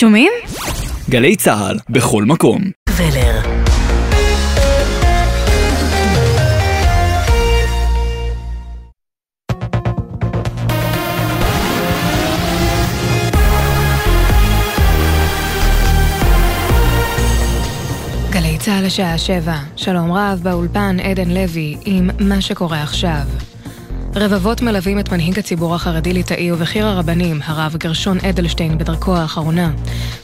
שומעים? גלי צה"ל, בכל מקום. ולר. גלי צה"ל השעה שבע, שלום רב באולפן עדן לוי עם מה שקורה עכשיו. רבבות מלווים את מנהיג הציבור החרדי ליטאי ובכיר הרבנים, הרב גרשון אדלשטיין, בדרכו האחרונה.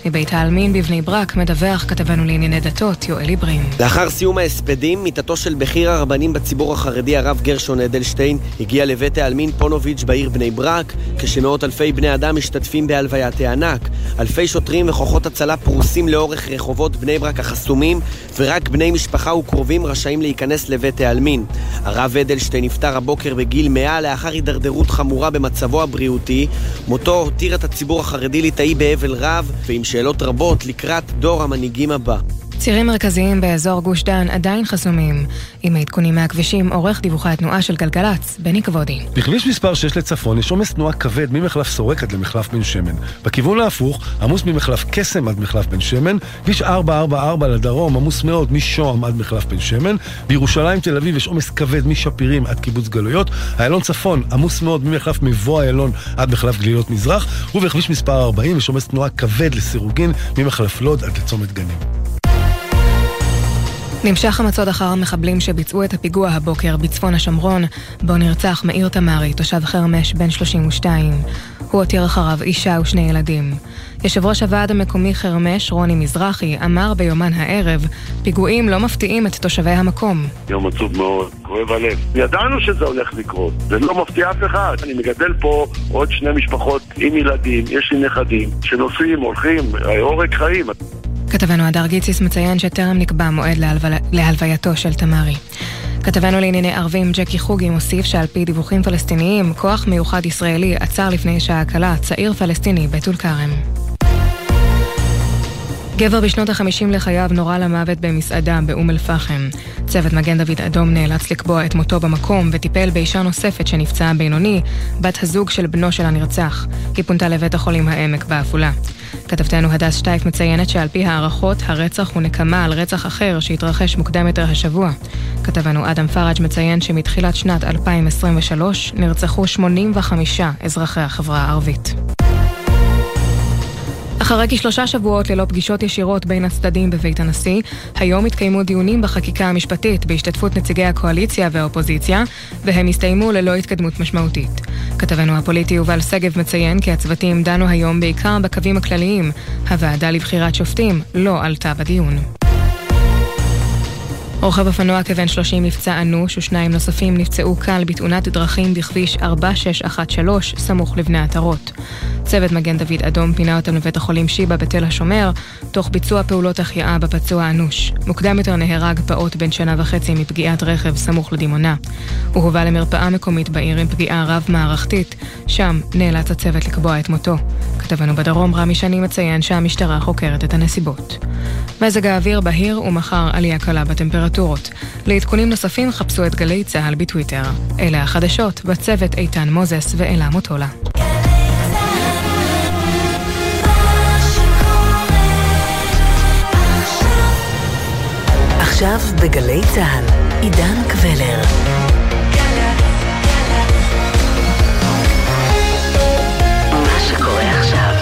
מבית העלמין בבני ברק מדווח כתבנו לענייני דתות, יואל עיברים. לאחר סיום ההספדים, מיתתו של בכיר הרבנים בציבור החרדי, הרב גרשון אדלשטיין, הגיע לבית העלמין פונוביץ' בעיר בני ברק, כשמאות אלפי בני אדם משתתפים בהלוויית הענק. אלפי שוטרים וכוחות הצלה פרוסים לאורך רחובות בני ברק החסומים, ורק בני משפחה וקרובים רשאים להיכנס לבית העלמין. הרב אדלשטיין נפטר הבוקר בגיל 100 לאחר הידרדרות חמורה במצבו הבריאותי. מותו הותיר את הציבור החרדי-ליטאי באבל רב, ועם שאלות רבות לקראת דור המנהיגים הבא. צירים מרכזיים באזור גוש דן עדיין חסומים. עם העדכונים מהכבישים, עורך דיווחי התנועה של גלגלצ, בני כבודי. בכביש מספר 6 לצפון יש עומס תנועה כבד ממחלף סורק עד למחלף בן שמן. בכיוון ההפוך, עמוס ממחלף קסם עד מחלף בן שמן. כביש 444 לדרום עמוס מאוד משוהם עד מחלף בן שמן. בירושלים תל אביב יש עומס כבד משפירים עד קיבוץ גלויות. איילון צפון עמוס מאוד ממחלף מבוא איילון עד מחלף גלילות מזרח. ובכביש מספר 40 יש עומס תנועה כבד לסירוגין ממחלף לוד עד לצומת גנים. נמשך המצוד אחר המחבלים שביצעו את הפיגוע הבוקר בצפון השומרון, בו נרצח מאיר תמרי, תושב חרמש בן 32. הוא הותיר אחריו אישה ושני ילדים. יושב ראש הוועד המקומי חרמש, רוני מזרחי, אמר ביומן הערב, פיגועים לא מפתיעים את תושבי המקום. יום עצוב מאוד, כואב הלב. ידענו שזה הולך לקרות, זה לא מפתיע אף אחד. אני מגדל פה עוד שני משפחות עם ילדים, יש לי נכדים, שנוסעים, הולכים, עורק חיים. כתבנו הדר גיציס מציין שטרם נקבע מועד להלו... להלווייתו של תמרי. כתבנו לענייני ערבים ג'קי חוגי מוסיף שעל פי דיווחים פלסטיניים, כוח מיוחד ישראלי עצר לפני שעה קלה צעיר פלסטיני בטול כרם. גבר בשנות החמישים לחייו נורה למוות במסעדה באום אל-פחם. צוות מגן דוד אדום נאלץ לקבוע את מותו במקום וטיפל באישה נוספת שנפצעה בינוני, בת הזוג של בנו של הנרצח. היא פונתה לבית החולים העמק בעפולה. כתבתנו הדס שטייף מציינת שעל פי הערכות, הרצח הוא נקמה על רצח אחר שהתרחש מוקדם יותר השבוע. כתבנו אדם פראג' מציין שמתחילת שנת 2023 נרצחו 85 אזרחי החברה הערבית. אחרי כשלושה שבועות ללא פגישות ישירות בין הצדדים בבית הנשיא, היום התקיימו דיונים בחקיקה המשפטית בהשתתפות נציגי הקואליציה והאופוזיציה, והם הסתיימו ללא התקדמות משמעותית. כתבנו הפוליטי יובל שגב מציין כי הצוותים דנו היום בעיקר בקווים הכלליים. הוועדה לבחירת שופטים לא עלתה בדיון. רוכב אופנוע כבן 30 נפצע אנוש ושניים נוספים נפצעו קל בתאונת דרכים בכביש 4613 סמוך לבני עטרות. צוות מגן דוד אדום פינה אותם לבית החולים שיבא בתל השומר, תוך ביצוע פעולות החייאה בפצוע אנוש. מוקדם יותר נהרג פעוט בן שנה וחצי מפגיעת רכב סמוך לדימונה. הוא הובא למרפאה מקומית בעיר עם פגיעה רב-מערכתית, שם נאלץ הצוות לקבוע את מותו. כתבנו בדרום רמי שני מציין שהמשטרה חוקרת את הנסיבות. מזג האוויר בהיר ומחר עלייה קלה בטמפרטורות. לעדכונים נוספים חפשו את גלי צה"ל בטוויטר. אלה החדשות, בצוות איתן מוזס ואלה מוטולה. עכשיו בגלי צה"ל, עידן קבלר. מה שקורה עכשיו.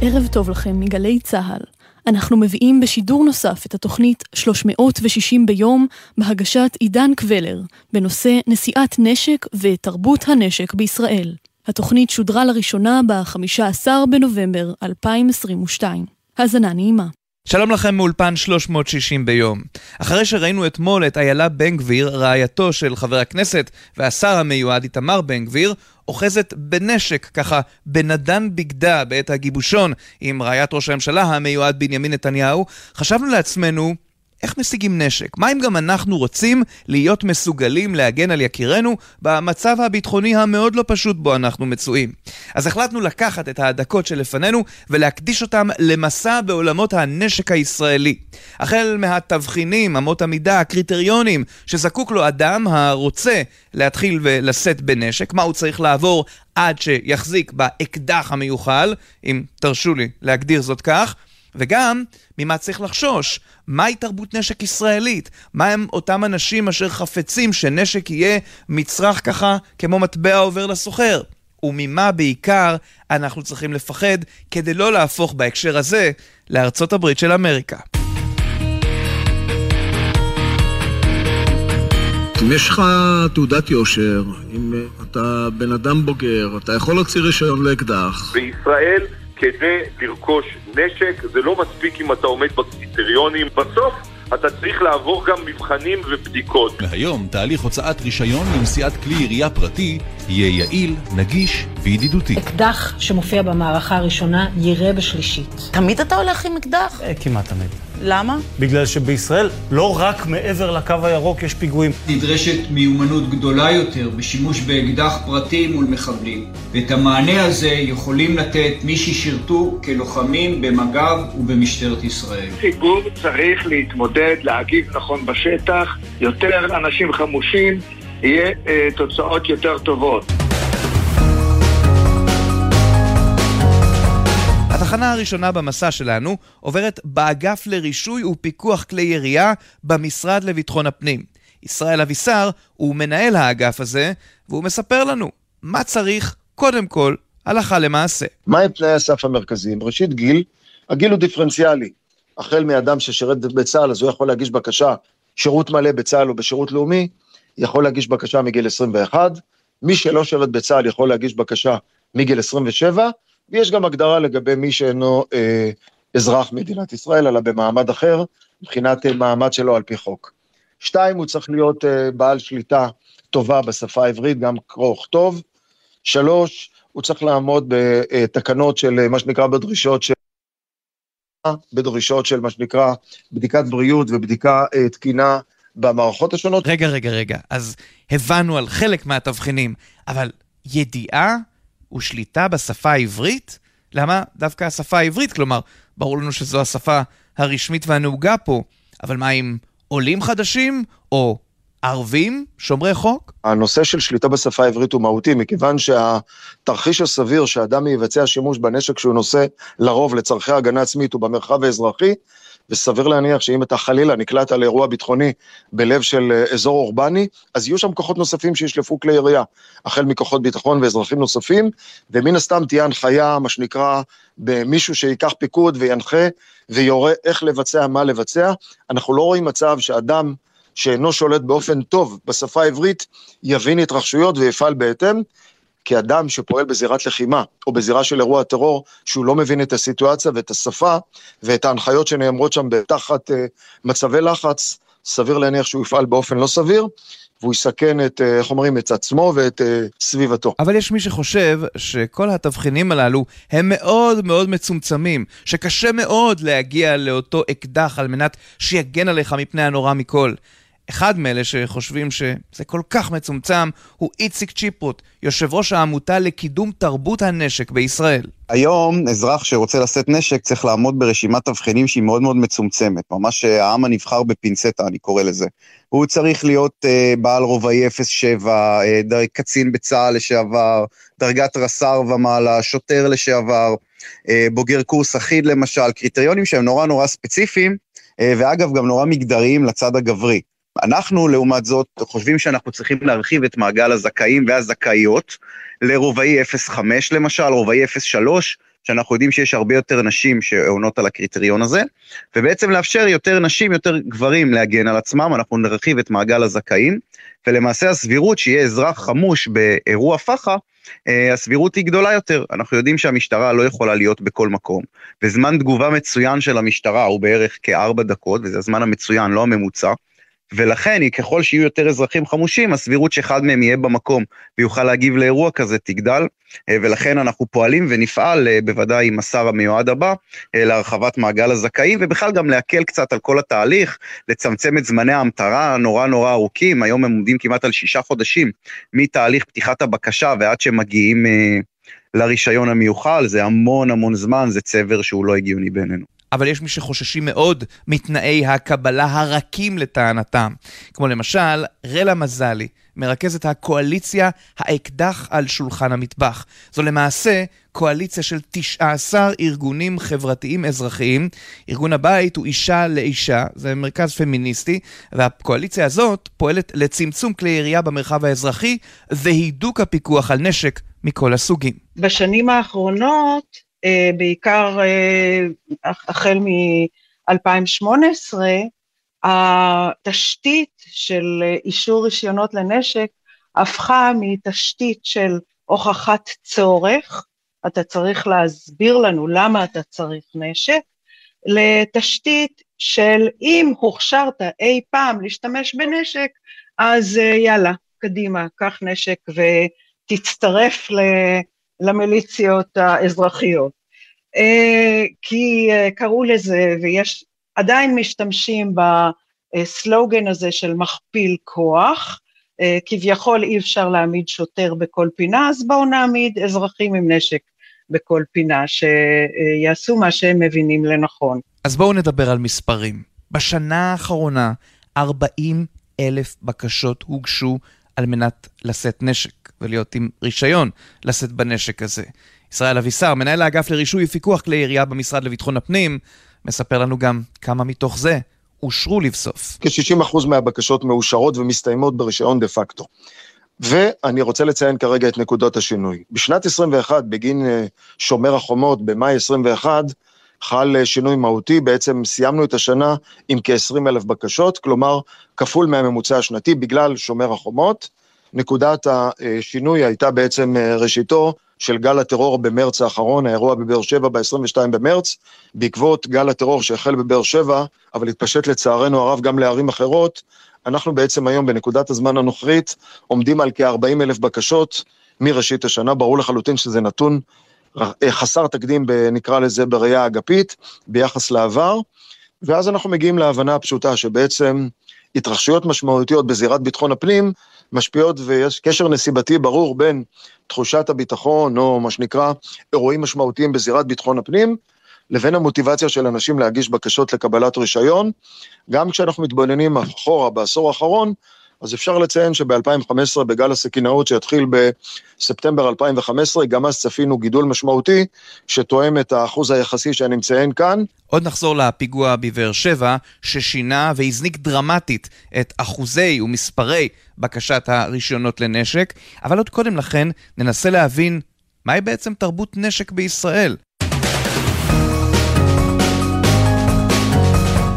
ערב טוב לכם מגלי צה"ל. אנחנו מביאים בשידור נוסף את התוכנית 360 ביום בהגשת עידן קבלר בנושא נשיאת נשק ותרבות הנשק בישראל. התוכנית שודרה לראשונה ב-15 בנובמבר 2022. האזנה נעימה. שלום לכם מאולפן 360 ביום. אחרי שראינו אתמול את איילה בן גביר, רעייתו של חבר הכנסת והשר המיועד איתמר בן גביר, אוחזת בנשק, ככה בנדן בגדה בעת הגיבושון עם רעיית ראש הממשלה המיועד בנימין נתניהו, חשבנו לעצמנו, איך משיגים נשק? מה אם גם אנחנו רוצים להיות מסוגלים להגן על יקירנו במצב הביטחוני המאוד לא פשוט בו אנחנו מצויים? אז החלטנו לקחת את הדקות שלפנינו ולהקדיש אותם למסע בעולמות הנשק הישראלי. החל מהתבחינים, אמות המידה, הקריטריונים שזקוק לו אדם הרוצה להתחיל ולשאת בנשק, מה הוא צריך לעבור עד שיחזיק באקדח המיוחל, אם תרשו לי להגדיר זאת כך, וגם ממה צריך לחשוש. מהי תרבות נשק ישראלית? מה הם אותם אנשים אשר חפצים שנשק יהיה מצרך ככה כמו מטבע עובר לסוחר? וממה בעיקר אנחנו צריכים לפחד כדי לא להפוך בהקשר הזה לארצות הברית של אמריקה. אם יש לך תעודת יושר, אם אתה בן אדם בוגר, אתה יכול להוציא רישיון לאקדח. בישראל, כדי לרכוש נשק, זה לא מספיק אם אתה עומד בקריטריונים. בסוף, אתה צריך לעבור גם מבחנים ובדיקות. מהיום, תהליך הוצאת רישיון לנשיאת כלי ירייה פרטי יהיה יעיל, נגיש וידידותי. אקדח שמופיע במערכה הראשונה יירה בשלישית. תמיד אתה הולך עם אקדח? אה, כמעט תמיד. למה? בגלל שבישראל לא רק מעבר לקו הירוק יש פיגועים. נדרשת מיומנות גדולה יותר בשימוש באקדח פרטי מול מחבלים. ואת המענה הזה יכולים לתת מי ששירתו כלוחמים במג"ב ובמשטרת ישראל. ציבור צריך להתמודד, להגיב נכון בשטח, יותר אנשים חמושים, יהיה אה, תוצאות יותר טובות. התחנה הראשונה במסע שלנו עוברת באגף לרישוי ופיקוח כלי ירייה במשרד לביטחון הפנים. ישראל אבישר הוא מנהל האגף הזה, והוא מספר לנו מה צריך קודם כל הלכה למעשה. מהם תנאי הסף המרכזיים? ראשית גיל, הגיל הוא דיפרנציאלי. החל מאדם ששירת בצה"ל, אז הוא יכול להגיש בקשה שירות מלא בצה"ל או בשירות לאומי, יכול להגיש בקשה מגיל 21, מי שלא שירת בצה"ל יכול להגיש בקשה מגיל 27, ויש גם הגדרה לגבי מי שאינו אה, אזרח מדינת ישראל, אלא במעמד אחר, מבחינת אה, מעמד שלו על פי חוק. שתיים, הוא צריך להיות אה, בעל שליטה טובה בשפה העברית, גם קרוא וכתוב. שלוש, הוא צריך לעמוד בתקנות של אה, מה שנקרא בדרישות של... בדרישות של מה שנקרא בדיקת בריאות ובדיקה אה, תקינה במערכות השונות. רגע, רגע, רגע, אז הבנו על חלק מהתבחינים, אבל ידיעה ושליטה בשפה העברית? למה דווקא השפה העברית? כלומר, ברור לנו שזו השפה הרשמית והנהוגה פה, אבל מה עם עולים חדשים או ערבים שומרי חוק? הנושא של שליטה בשפה העברית הוא מהותי, מכיוון שהתרחיש הסביר שאדם יבצע שימוש בנשק שהוא נושא לרוב לצורכי הגנה עצמית ובמרחב האזרחי, וסביר להניח שאם אתה חלילה נקלעת לאירוע ביטחוני בלב של אה, אזור אורבני, אז יהיו שם כוחות נוספים שישלפו כלי ירייה, החל מכוחות ביטחון ואזרחים נוספים, ומן הסתם תהיה הנחיה, מה שנקרא, במישהו שיקח פיקוד וינחה ויורה איך לבצע, מה לבצע. אנחנו לא רואים מצב שאדם שאינו שולט באופן טוב בשפה העברית, יבין התרחשויות ויפעל בהתאם. כי אדם שפועל בזירת לחימה, או בזירה של אירוע טרור, שהוא לא מבין את הסיטואציה ואת השפה, ואת ההנחיות שנאמרות שם תחת uh, מצבי לחץ, סביר להניח שהוא יפעל באופן לא סביר, והוא יסכן את, אה, איך אומרים, את עצמו ואת uh, סביבתו. אבל יש מי שחושב שכל התבחינים הללו הם מאוד מאוד מצומצמים, שקשה מאוד להגיע לאותו אקדח על מנת שיגן עליך מפני הנורא מכל. אחד מאלה שחושבים שזה כל כך מצומצם הוא איציק צ'יפרוט, יושב ראש העמותה לקידום תרבות הנשק בישראל. היום אזרח שרוצה לשאת נשק צריך לעמוד ברשימת תבחינים שהיא מאוד מאוד מצומצמת, ממש העם הנבחר בפינצטה, אני קורא לזה. הוא צריך להיות uh, בעל רובעי 07, uh, דר, קצין בצה"ל לשעבר, דרגת רס"ר ומעלה, שוטר לשעבר, uh, בוגר קורס אחיד למשל, קריטריונים שהם נורא נורא ספציפיים, uh, ואגב גם נורא מגדריים לצד הגברי. אנחנו, לעומת זאת, חושבים שאנחנו צריכים להרחיב את מעגל הזכאים והזכאיות לרובעי 05 למשל, רובעי 03, שאנחנו יודעים שיש הרבה יותר נשים שעונות על הקריטריון הזה, ובעצם לאפשר יותר נשים, יותר גברים להגן על עצמם, אנחנו נרחיב את מעגל הזכאים, ולמעשה הסבירות שיהיה אזרח חמוש באירוע פח"ע, אה, הסבירות היא גדולה יותר. אנחנו יודעים שהמשטרה לא יכולה להיות בכל מקום, וזמן תגובה מצוין של המשטרה הוא בערך כארבע דקות, וזה הזמן המצוין, לא הממוצע. ולכן, ככל שיהיו יותר אזרחים חמושים, הסבירות שאחד מהם יהיה במקום ויוכל להגיב לאירוע כזה תגדל, אה, ולכן אנחנו פועלים ונפעל, אה, בוודאי עם השר המיועד הבא, אה, להרחבת מעגל הזכאים, ובכלל גם להקל קצת על כל התהליך, לצמצם את זמני ההמטרה הנורא נורא ארוכים, היום הם עומדים כמעט על שישה חודשים מתהליך פתיחת הבקשה ועד שמגיעים לרישיון המיוחל, זה המון המון זמן, זה צבר שהוא לא הגיוני בעינינו. אבל יש מי שחוששים מאוד מתנאי הקבלה הרכים לטענתם. כמו למשל, רלה מזלי, מרכזת הקואליציה האקדח על שולחן המטבח. זו למעשה קואליציה של 19 ארגונים חברתיים אזרחיים. ארגון הבית הוא אישה לאישה, זה מרכז פמיניסטי, והקואליציה הזאת פועלת לצמצום כלי ירייה במרחב האזרחי והידוק הפיקוח על נשק מכל הסוגים. בשנים האחרונות בעיקר אה, החל מ-2018, התשתית של אישור רישיונות לנשק הפכה מתשתית של הוכחת צורך, אתה צריך להסביר לנו למה אתה צריך נשק, לתשתית של אם הוכשרת אי פעם להשתמש בנשק, אז אה, יאללה, קדימה, קח נשק ותצטרף למיליציות האזרחיות. אה, כי אה, קראו לזה, ויש, עדיין משתמשים בסלוגן הזה של מכפיל כוח, אה, כביכול אי אפשר להעמיד שוטר בכל פינה, אז בואו נעמיד אזרחים עם נשק בכל פינה, שיעשו מה שהם מבינים לנכון. אז בואו נדבר על מספרים. בשנה האחרונה 40 אלף בקשות הוגשו על מנת לשאת נשק ולהיות עם רישיון לשאת בנשק הזה. ישראל אבישר, מנהל האגף לרישוי ופיקוח כלי ירייה במשרד לביטחון הפנים, מספר לנו גם כמה מתוך זה אושרו לבסוף. כ-60% מהבקשות מאושרות ומסתיימות ברישיון דה פקטו. ואני רוצה לציין כרגע את נקודות השינוי. בשנת 21, בגין אה, שומר החומות, במאי 21, חל אה, שינוי מהותי, בעצם סיימנו את השנה עם כ-20 אלף בקשות, כלומר כפול מהממוצע השנתי בגלל שומר החומות. נקודת השינוי הייתה בעצם אה, ראשיתו של גל הטרור במרץ האחרון, האירוע בבאר שבע ב-22 במרץ, בעקבות גל הטרור שהחל בבאר שבע, אבל התפשט לצערנו הרב גם לערים אחרות, אנחנו בעצם היום בנקודת הזמן הנוכרית עומדים על כ-40 אלף בקשות מראשית השנה, ברור לחלוטין שזה נתון חסר תקדים, נקרא לזה בראייה אגפית, ביחס לעבר, ואז אנחנו מגיעים להבנה הפשוטה שבעצם התרחשויות משמעותיות בזירת ביטחון הפנים משפיעות ויש קשר נסיבתי ברור בין תחושת הביטחון, או מה שנקרא אירועים משמעותיים בזירת ביטחון הפנים, לבין המוטיבציה של אנשים להגיש בקשות לקבלת רישיון. גם כשאנחנו מתבוננים אחורה בעשור האחרון, אז אפשר לציין שב-2015, בגל הסכינאות שהתחיל בספטמבר 2015, גם אז צפינו גידול משמעותי, שתואם את האחוז היחסי שאני מציין כאן. עוד נחזור לפיגוע בבאר שבע, ששינה והזניק דרמטית את אחוזי ומספרי בקשת הרישיונות לנשק, אבל עוד קודם לכן ננסה להבין מהי בעצם תרבות נשק בישראל.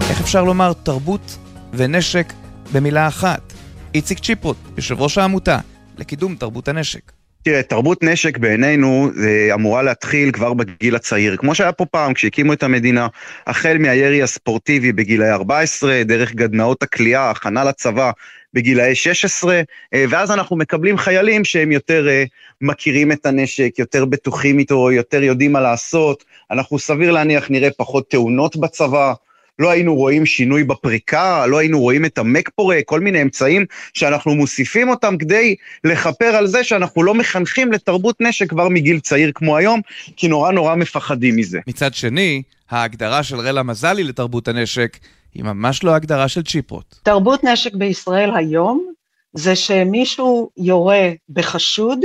איך אפשר לומר תרבות ונשק במילה אחת? איציק צ'יפרוט, יושב ראש העמותה לקידום תרבות הנשק. תראה, תרבות נשק בעינינו זה אמורה להתחיל כבר בגיל הצעיר, כמו שהיה פה פעם כשהקימו את המדינה, החל מהירי הספורטיבי בגילאי 14, דרך גדנאות הכלייה, הכנה לצבא בגילאי 16, אה, ואז אנחנו מקבלים חיילים שהם יותר אה, מכירים את הנשק, יותר בטוחים איתו, יותר יודעים מה לעשות, אנחנו סביר להניח נראה פחות תאונות בצבא. לא היינו רואים שינוי בפריקה, לא היינו רואים את המק פורה, כל מיני אמצעים שאנחנו מוסיפים אותם כדי לכפר על זה שאנחנו לא מחנכים לתרבות נשק כבר מגיל צעיר כמו היום, כי נורא נורא מפחדים מזה. מצד שני, ההגדרה של רלה מזלי לתרבות הנשק היא ממש לא הגדרה של צ'יפרוט. תרבות נשק בישראל היום זה שמישהו יורה בחשוד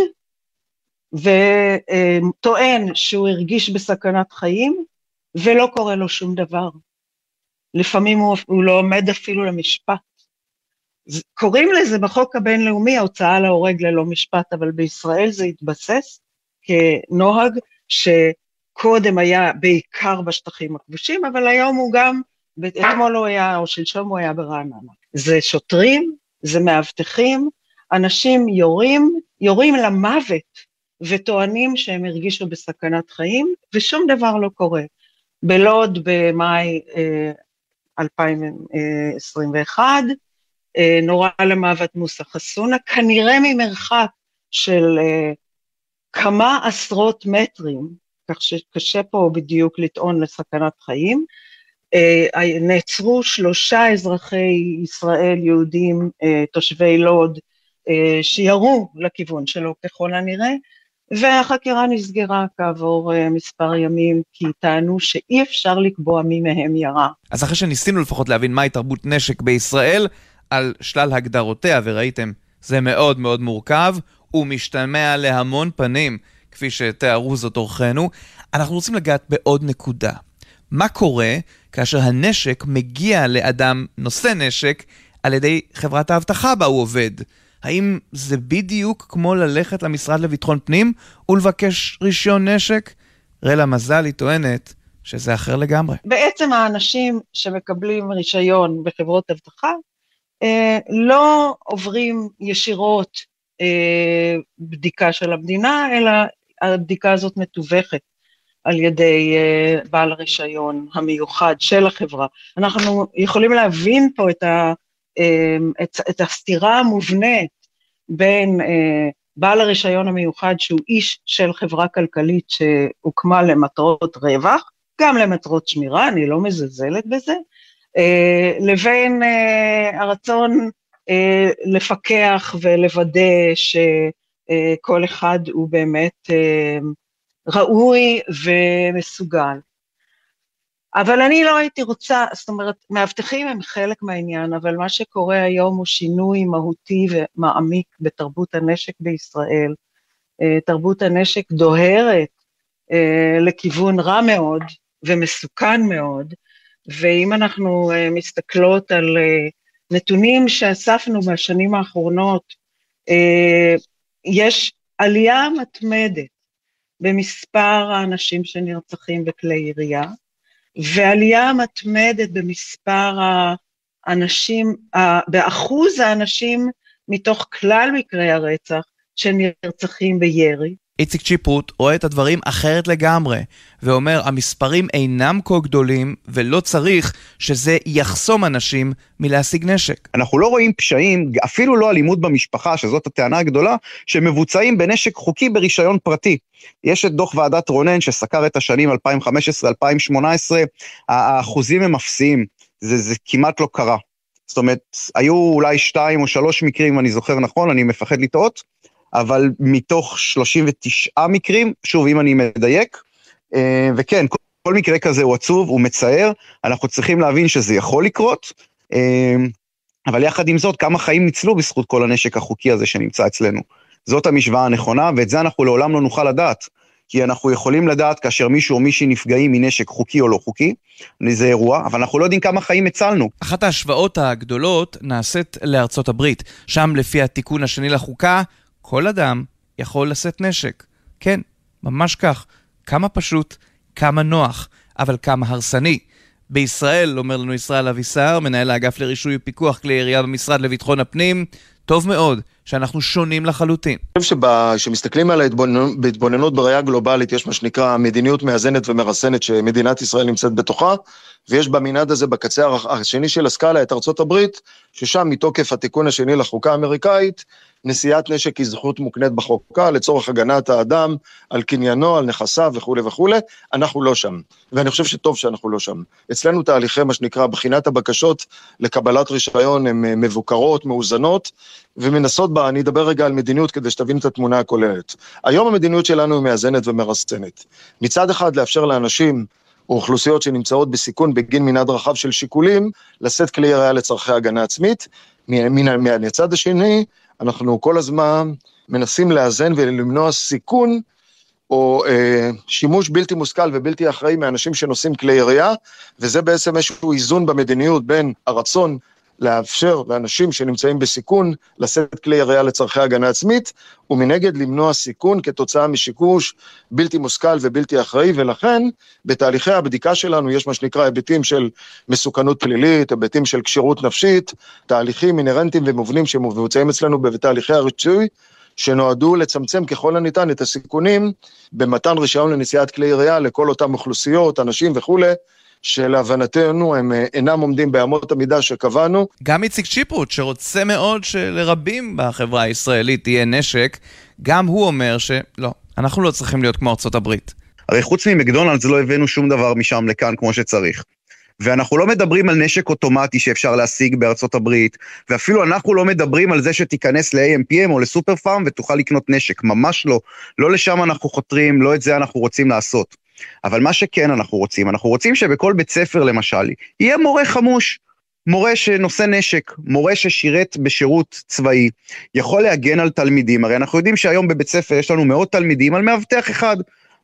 וטוען שהוא הרגיש בסכנת חיים ולא קורה לו שום דבר. לפעמים הוא, הוא לא עומד אפילו למשפט. קוראים לזה בחוק הבינלאומי ההוצאה להורג ללא משפט, אבל בישראל זה התבסס כנוהג שקודם היה בעיקר בשטחים הכבושים, אבל היום הוא גם, אתמול הוא היה, או שלשום הוא היה ברעננה. זה שוטרים, זה מאבטחים, אנשים יורים, יורים למוות וטוענים שהם הרגישו בסכנת חיים, ושום דבר לא קורה. בלוד במאי אה, 2021, אה, נורה למוות מוסא חסונה, כנראה ממרחק של אה, כמה עשרות מטרים, כך שקשה פה בדיוק לטעון לסכנת חיים. אה, נעצרו שלושה אזרחי ישראל יהודים, תושבי לוד, שירו לכיוון שלו ככל הנראה, והחקירה נסגרה כעבור מספר ימים, כי טענו שאי אפשר לקבוע מי מהם ירה. אז אחרי שניסינו לפחות להבין מהי תרבות נשק בישראל, על שלל הגדרותיה, וראיתם, זה מאוד מאוד מורכב, ומשתמע להמון פנים, כפי שתיארו זאת אורחינו. אנחנו רוצים לגעת בעוד נקודה. מה קורה כאשר הנשק מגיע לאדם נושא נשק על ידי חברת האבטחה בה הוא עובד? האם זה בדיוק כמו ללכת למשרד לביטחון פנים ולבקש רישיון נשק? רלה מזלי טוענת שזה אחר לגמרי. בעצם האנשים שמקבלים רישיון בחברות אבטחה אה, לא עוברים ישירות אה, בדיקה של המדינה, אלא הבדיקה הזאת מתווכת על ידי אה, בעל הרישיון המיוחד של החברה. אנחנו יכולים להבין פה את, ה, את, את הסתירה המובנית בין בעל הרישיון המיוחד שהוא איש של חברה כלכלית שהוקמה למטרות רווח, גם למטרות שמירה, אני לא מזלזלת בזה, אה, לבין אה, הרצון אה, לפקח ולוודא שכל אחד הוא באמת ראוי ומסוגל. אבל אני לא הייתי רוצה, זאת אומרת, מאבטחים הם חלק מהעניין, אבל מה שקורה היום הוא שינוי מהותי ומעמיק בתרבות הנשק בישראל. תרבות הנשק דוהרת לכיוון רע מאוד ומסוכן מאוד, ואם אנחנו uh, מסתכלות על נתונים שאספנו בשנים האחרונות, יש עלייה מתמדת במספר האנשים שנרצחים בכלי ירייה, ועלייה מתמדת במספר האנשים, באחוז האנשים מתוך כלל מקרי הרצח שנרצחים בירי. איציק צ'יפרוט רואה את הדברים אחרת לגמרי, ואומר, המספרים אינם כה גדולים, ולא צריך שזה יחסום אנשים מלהשיג נשק. אנחנו לא רואים פשעים, אפילו לא אלימות במשפחה, שזאת הטענה הגדולה, שמבוצעים בנשק חוקי ברישיון פרטי. יש את דוח ועדת רונן שסקר את השנים 2015-2018, האחוזים הם אפסיים, זה, זה כמעט לא קרה. זאת אומרת, היו אולי שתיים או שלוש מקרים, אם אני זוכר נכון, אני מפחד לטעות, אבל מתוך 39 מקרים, שוב, אם אני מדייק, אה, וכן, כל מקרה כזה הוא עצוב, הוא מצער, אנחנו צריכים להבין שזה יכול לקרות, אה, אבל יחד עם זאת, כמה חיים ניצלו בזכות כל הנשק החוקי הזה שנמצא אצלנו. זאת המשוואה הנכונה, ואת זה אנחנו לעולם לא נוכל לדעת. כי אנחנו יכולים לדעת כאשר מישהו או מישהי נפגעים מנשק חוקי או לא חוקי, זה אירוע, אבל אנחנו לא יודעים כמה חיים הצלנו. אחת ההשוואות הגדולות נעשית לארצות הברית, שם לפי התיקון השני לחוקה, כל אדם יכול לשאת נשק. כן, ממש כך. כמה פשוט, כמה נוח, אבל כמה הרסני. בישראל, אומר לנו ישראל אבישר, מנהל האגף לרישוי ופיקוח כלי ירייה במשרד לביטחון הפנים, טוב מאוד שאנחנו שונים לחלוטין. אני חושב שכשמסתכלים על ההתבוננות, בראייה גלובלית, יש מה שנקרא מדיניות מאזנת ומרסנת שמדינת ישראל נמצאת בתוכה, ויש במנעד הזה בקצה השני של הסקאלה את ארצות הברית, ששם מתוקף התיקון השני לחוקה האמריקאית, נשיאת נשק היא זכות מוקנית בחוקה לצורך הגנת האדם על קניינו, על נכסיו וכולי וכולי, אנחנו לא שם. ואני חושב שטוב שאנחנו לא שם. אצלנו תהליכי, מה שנקרא, בחינת הבקשות לקבלת רישיון הן אה, מבוקרות, מאוזנות, ומנסות בה, אני אדבר רגע על מדיניות כדי שתבין את התמונה הכוללת. היום המדיניות שלנו היא מאזנת ומרסנת. מצד אחד, לאפשר לאנשים או אוכלוסיות שנמצאות בסיכון בגין מנעד רחב של שיקולים, לשאת כלי ירייה לצורכי הגנה עצמית. מהצד השני, אנחנו כל הזמן מנסים לאזן ולמנוע סיכון או אה, שימוש בלתי מושכל ובלתי אחראי מאנשים שנושאים כלי ירייה, וזה בעצם איזשהו איזון במדיניות בין הרצון לאפשר לאנשים שנמצאים בסיכון לשאת כלי ירייה לצורכי הגנה עצמית, ומנגד למנוע סיכון כתוצאה משיקוש בלתי מושכל ובלתי אחראי, ולכן בתהליכי הבדיקה שלנו יש מה שנקרא היבטים של מסוכנות פלילית, היבטים של כשירות נפשית, תהליכים אינהרנטיים ומובנים שמבוצעים אצלנו בתהליכי הריצוי, שנועדו לצמצם ככל הניתן את הסיכונים במתן רישיון לנשיאת כלי ירייה לכל אותם אוכלוסיות, אנשים וכולי, שלהבנתנו הם אה, אינם עומדים באמות המידה שקבענו. גם איציק צ'יפרוט, שרוצה מאוד שלרבים בחברה הישראלית יהיה נשק, גם הוא אומר שלא, אנחנו לא צריכים להיות כמו ארצות הברית. הרי חוץ ממקדונלדס לא הבאנו שום דבר משם לכאן כמו שצריך. ואנחנו לא מדברים על נשק אוטומטי שאפשר להשיג בארצות הברית, ואפילו אנחנו לא מדברים על זה שתיכנס ל-AMPM או לסופר פארם ותוכל לקנות נשק, ממש לא. לא לשם אנחנו חותרים, לא את זה אנחנו רוצים לעשות. אבל מה שכן אנחנו רוצים, אנחנו רוצים שבכל בית ספר למשל, יהיה מורה חמוש. מורה שנושא נשק, מורה ששירת בשירות צבאי, יכול להגן על תלמידים, הרי אנחנו יודעים שהיום בבית ספר יש לנו מאות תלמידים על מאבטח אחד.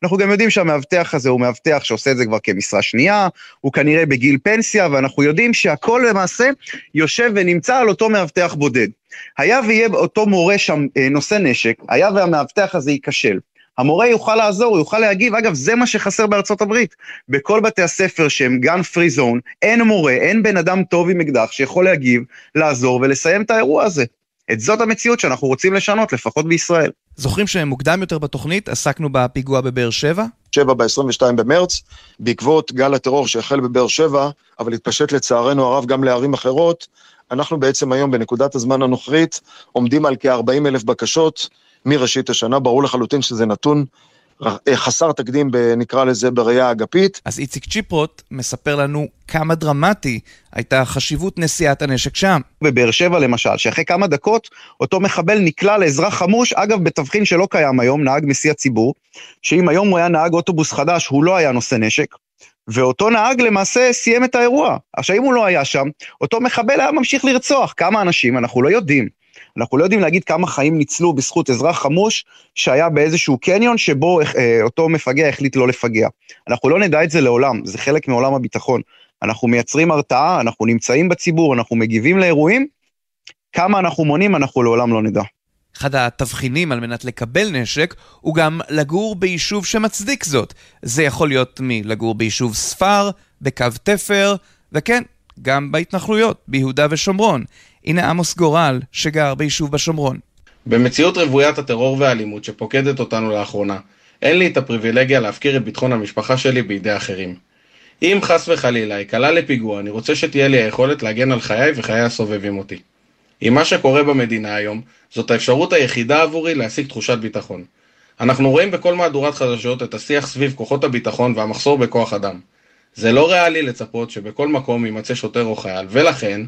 אנחנו גם יודעים שהמאבטח הזה הוא מאבטח שעושה את זה כבר כמשרה שנייה, הוא כנראה בגיל פנסיה, ואנחנו יודעים שהכל למעשה יושב ונמצא על אותו מאבטח בודד. היה ויהיה אותו מורה שם אה, נושא נשק, היה והמאבטח הזה ייכשל. המורה יוכל לעזור, הוא יוכל להגיב. אגב, זה מה שחסר בארצות הברית. בכל בתי הספר שהם גן פרי זון, אין מורה, אין בן אדם טוב עם אקדח שיכול להגיב, לעזור ולסיים את האירוע הזה. את זאת המציאות שאנחנו רוצים לשנות, לפחות בישראל. זוכרים שמוקדם יותר בתוכנית עסקנו בפיגוע בבאר שבע? שבע ב-22 במרץ, בעקבות גל הטרור שהחל בבאר שבע, אבל התפשט לצערנו הרב גם לערים אחרות, אנחנו בעצם היום בנקודת הזמן הנוכרית עומדים על כ-40 אלף בקשות מראשית השנה, ברור לחלוטין שזה נתון אה, חסר תקדים, נקרא לזה, בראייה אגפית. אז איציק צ'יפרוט מספר לנו כמה דרמטי הייתה חשיבות נשיאת הנשק שם. בבאר שבע למשל, שאחרי כמה דקות אותו מחבל נקלע לאזרח חמוש, אגב, בתבחין שלא קיים היום, נהג מסיע ציבור, שאם היום הוא היה נהג אוטובוס חדש, הוא לא היה נושא נשק. ואותו נהג למעשה סיים את האירוע. עכשיו, אם הוא לא היה שם, אותו מחבל היה ממשיך לרצוח. כמה אנשים, אנחנו לא יודעים. אנחנו לא יודעים להגיד כמה חיים ניצלו בזכות אזרח חמוש שהיה באיזשהו קניון שבו אה, אותו מפגע החליט לא לפגע. אנחנו לא נדע את זה לעולם, זה חלק מעולם הביטחון. אנחנו מייצרים הרתעה, אנחנו נמצאים בציבור, אנחנו מגיבים לאירועים, כמה אנחנו מונים אנחנו לעולם לא נדע. אחד התבחינים על מנת לקבל נשק הוא גם לגור ביישוב שמצדיק זאת. זה יכול להיות מלגור ביישוב ספר, בקו תפר, וכן, גם בהתנחלויות, ביהודה ושומרון. הנה עמוס גורל, שגר ביישוב בשומרון. במציאות רוויית הטרור והאלימות שפוקדת אותנו לאחרונה, אין לי את הפריבילגיה להפקיר את ביטחון המשפחה שלי בידי אחרים. אם חס וחלילה ייקלע לפיגוע, אני רוצה שתהיה לי היכולת להגן על חיי וחיי הסובבים אותי. עם מה שקורה במדינה היום, זאת האפשרות היחידה עבורי להשיג תחושת ביטחון. אנחנו רואים בכל מהדורת חדשות את השיח סביב כוחות הביטחון והמחסור בכוח אדם. זה לא ריאלי לצפות שבכל מקום יימצא שוטר או חייל, ולכן,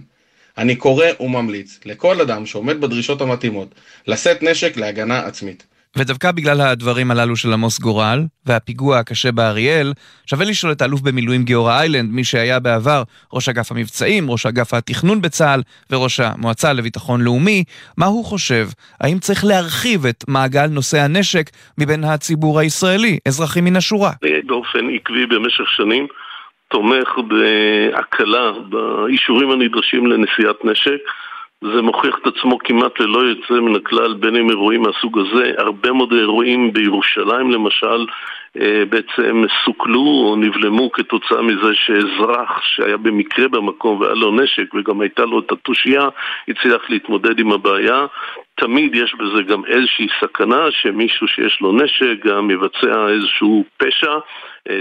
אני קורא וממליץ לכל אדם שעומד בדרישות המתאימות לשאת נשק להגנה עצמית. ודווקא בגלל הדברים הללו של עמוס גורל, והפיגוע הקשה באריאל, שווה לשאול את האלוף במילואים גיורא איילנד, מי שהיה בעבר ראש אגף המבצעים, ראש אגף התכנון בצה"ל וראש המועצה לביטחון לאומי, מה הוא חושב? האם צריך להרחיב את מעגל נושאי הנשק מבין הציבור הישראלי, אזרחים מן השורה? באופן עקבי במשך שנים תומך בהקלה באישורים הנדרשים לנשיאת נשק. זה מוכיח את עצמו כמעט ללא יוצא מן הכלל בין אם אירועים מהסוג הזה. הרבה מאוד אירועים בירושלים למשל אה, בעצם סוכלו או נבלמו כתוצאה מזה שאזרח שהיה במקרה במקום והיה לו נשק וגם הייתה לו את התושייה הצליח להתמודד עם הבעיה. תמיד יש בזה גם איזושהי סכנה שמישהו שיש לו נשק גם יבצע איזשהו פשע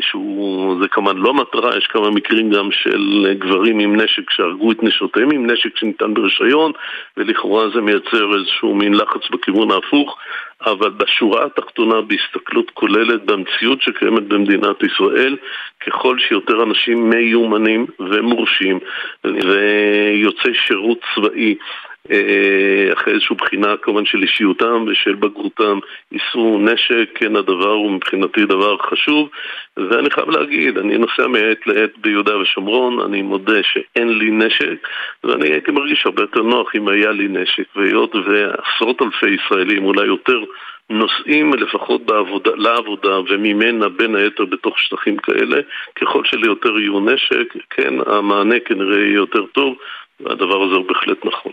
שהוא, זה כמובן לא מטרה, יש כמה מקרים גם של גברים עם נשק שהרגו את נשותיהם עם נשק שניתן ברישיון ולכאורה זה מייצר איזשהו מין לחץ בכיוון ההפוך אבל בשורה התחתונה, בהסתכלות כוללת במציאות שקיימת במדינת ישראל, ככל שיותר אנשים מיומנים ומורשים ויוצאי שירות צבאי אה, אחרי איזושהי בחינה כמובן של אישיותם ושל בגרותם יישאו נשק, כן הדבר הוא מבחינתי דבר חשוב ואני חייב להגיד, אני נוסע מעת לעת ביהודה ושומרון, אני מודה שאין לי נשק ואני הייתי מרגיש הרבה יותר נוח אם היה לי נשק והיות ועשרות אלפי ישראלים, אולי יותר נוסעים לפחות בעבודה, לעבודה וממנה בין היתר בתוך שטחים כאלה, ככל שליותר יהיו נשק, כן, המענה כנראה יהיה יותר טוב והדבר הזה הוא בהחלט נכון.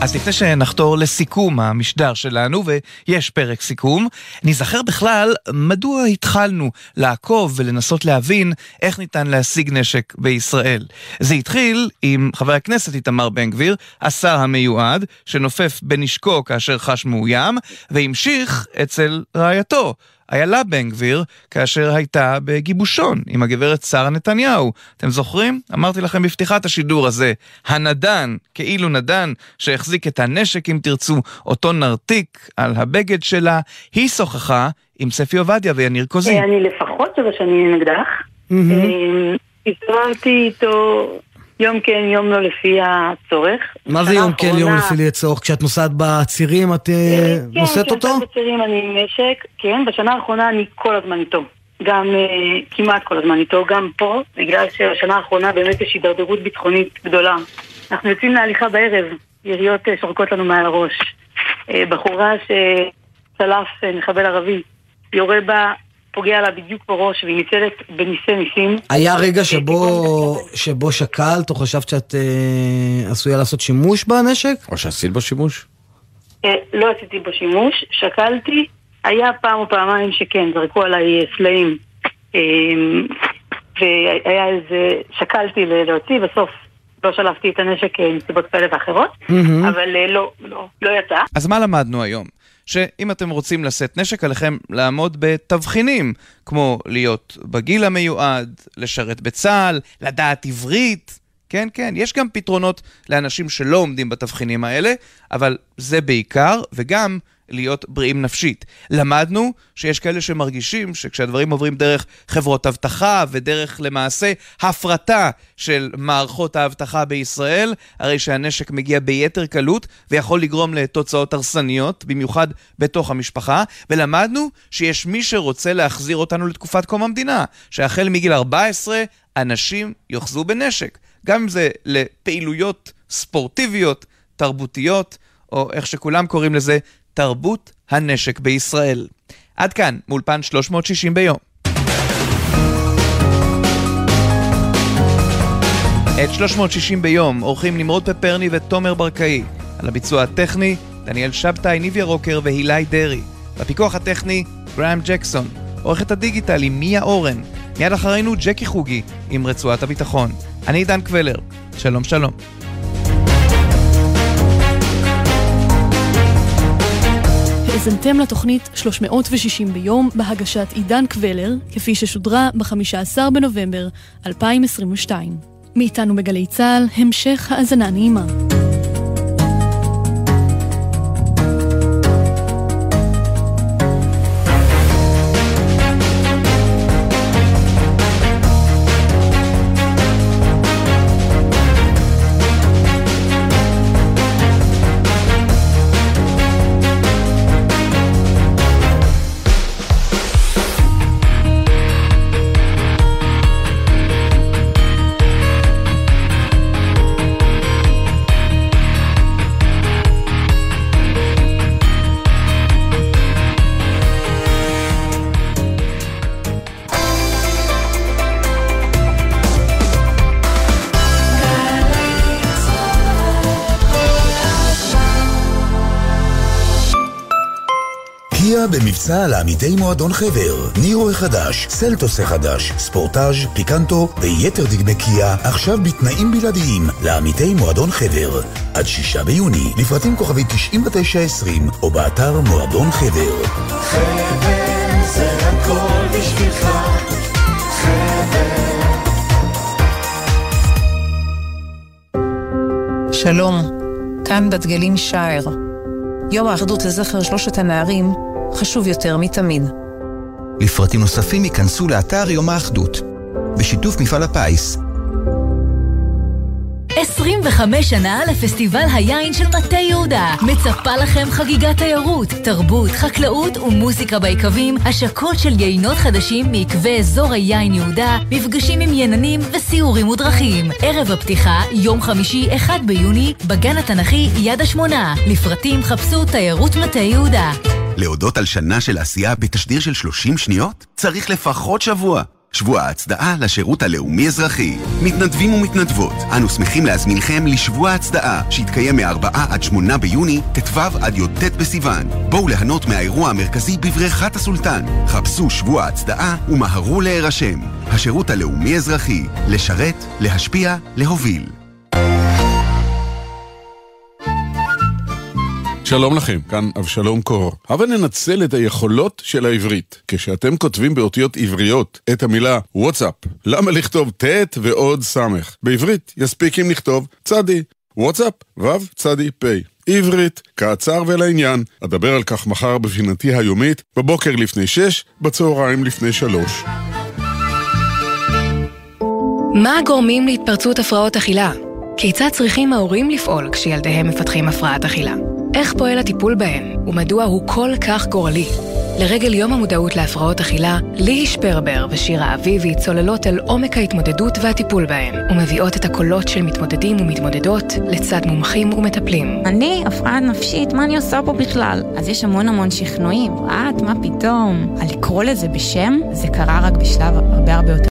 אז לפני שנחתור לסיכום המשדר שלנו, ויש פרק סיכום, נזכר בכלל מדוע התחלנו לעקוב ולנסות להבין איך ניתן להשיג נשק בישראל. זה התחיל עם חבר הכנסת איתמר בן גביר, השר המיועד, שנופף בנשקו כאשר חש מאוים, והמשיך אצל רעייתו, איילה בן גביר כאשר הייתה בגיבושון עם הגברת שרה נתניהו. אתם זוכרים? אמרתי לכם בפתיחת השידור הזה, הנדן, כאילו נדן, שהחזיק את הנשק אם תרצו, אותו נרתיק על הבגד שלה, היא שוחחה עם ספי עובדיה ויניר קוזין. אני לפחות שבע שנים עם אקדח. הסתובבתי איתו יום כן, יום לא לפי הצורך. מה זה יום כן, יום לפי הצורך? כשאת נוסעת בצירים את אה, נושאת אותו? כן, כשאני בצירים אני עם נשק, כן, בשנה האחרונה אני כל הזמן איתו. גם uh, כמעט כל הזמן איתו, גם פה, בגלל שבשנה האחרונה באמת יש הידרדרות ביטחונית גדולה. אנחנו יוצאים להליכה בערב, יריות שורקות לנו מעל הראש. בחורה שצלף מחבל ערבי, יורה בה פוגע לה בדיוק בראש והיא ניצלת בניסי ניסים. היה רגע שבו, שבו שקלת או חשבת שאת אה, עשויה לעשות שימוש בנשק? או שעשית בו שימוש? אה, לא עשיתי בו שימוש, שקלתי, היה פעם או פעמיים שכן, זרקו עליי סלעים. אה, והיה איזה, שקלתי להוציא, בסוף לא שלפתי את הנשק אה, מסיבות כאלה ואחרות, מהמם. אבל אה, לא, לא, לא יצא. אז מה למדנו היום? שאם אתם רוצים לשאת נשק, עליכם לעמוד בתבחינים, כמו להיות בגיל המיועד, לשרת בצה"ל, לדעת עברית. כן, כן, יש גם פתרונות לאנשים שלא עומדים בתבחינים האלה, אבל זה בעיקר, וגם להיות בריאים נפשית. למדנו שיש כאלה שמרגישים שכשהדברים עוברים דרך חברות אבטחה ודרך למעשה הפרטה של מערכות האבטחה בישראל, הרי שהנשק מגיע ביתר קלות ויכול לגרום לתוצאות הרסניות, במיוחד בתוך המשפחה, ולמדנו שיש מי שרוצה להחזיר אותנו לתקופת קום המדינה, שהחל מגיל 14 אנשים יאחזו בנשק, גם אם זה לפעילויות ספורטיביות, תרבותיות, או איך שכולם קוראים לזה, תרבות הנשק בישראל. עד כאן, מאולפן 360 ביום. את 360 ביום עורכים נמרוד פפרני ותומר ברקאי. על הביצוע הטכני, דניאל שבתאי, ניביה רוקר והילי דרעי. בפיקוח הטכני, גראם ג'קסון. עורכת הדיגיטל היא מיה אורן. מיד אחרינו ג'קי חוגי עם רצועת הביטחון. אני עידן קבלר. שלום שלום. האזנתם לתוכנית 360 ביום בהגשת עידן קבלר, כפי ששודרה ב-15 בנובמבר 2022. מאיתנו בגלי צה"ל, המשך האזנה נעימה. במבצע לעמיתי מועדון חבר. נירו החדש, סלטוס החדש, ספורטאז', פיקנטו ויתר דגמי קיה עכשיו בתנאים בלעדיים לעמיתי מועדון חבר. עד שישה ביוני, לפרטים כוכבי 9920 או באתר מועדון חבר. חבר זה הכל בשבילך, חבר. שלום, כאן בת גלים שער. יום האחדות לזכר שלושת הנערים חשוב יותר מתמיד. לפרטים נוספים ייכנסו לאתר יום האחדות, בשיתוף מפעל הפיס. 25 שנה לפסטיבל היין של מטה יהודה. מצפה לכם חגיגת תיירות, תרבות, חקלאות ומוזיקה ביקבים, השקות של יינות חדשים מעקבי אזור היין יהודה, מפגשים עם יננים וסיורים ודרכים. ערב הפתיחה, יום חמישי, 1 ביוני, בגן התנ"כי יד השמונה. לפרטים חפשו תיירות מטה יהודה. להודות על שנה של עשייה בתשדיר של 30 שניות? צריך לפחות שבוע. שבוע ההצדעה לשירות הלאומי-אזרחי. מתנדבים ומתנדבות, אנו שמחים להזמינכם לשבוע ההצדעה, שיתקיים מ-4 עד 8 ביוני, ט"ו עד י"ט בסיוון. בואו ליהנות מהאירוע המרכזי בבריכת הסולטן. חפשו שבוע ההצדעה ומהרו להירשם. השירות הלאומי-אזרחי, לשרת, להשפיע, להוביל. שלום לכם, כאן אבשלום קור. הבה ננצל את היכולות של העברית. כשאתם כותבים באותיות עבריות את המילה וואטסאפ, למה לכתוב ט' ועוד ס'? בעברית יספיק אם נכתוב צדי. וואטסאפ, ו' צדי פ'. עברית, קצר ולעניין. אדבר על כך מחר בפינתי היומית, בבוקר לפני שש, בצהריים לפני שלוש. מה הגורמים להתפרצות הפרעות אכילה? כיצד צריכים ההורים לפעול כשילדיהם מפתחים הפרעת אכילה? איך פועל הטיפול בהם, ומדוע הוא כל כך גורלי? לרגל יום המודעות להפרעות אכילה, ליהי שפרבר ושירה אביבי צוללות אל עומק ההתמודדות והטיפול בהם, ומביאות את הקולות של מתמודדים ומתמודדות לצד מומחים ומטפלים. אני, הפרעה נפשית, מה אני עושה פה בכלל? אז יש המון המון שכנועים, את, מה פתאום? על לקרוא לזה בשם, זה קרה רק בשלב הרבה הרבה יותר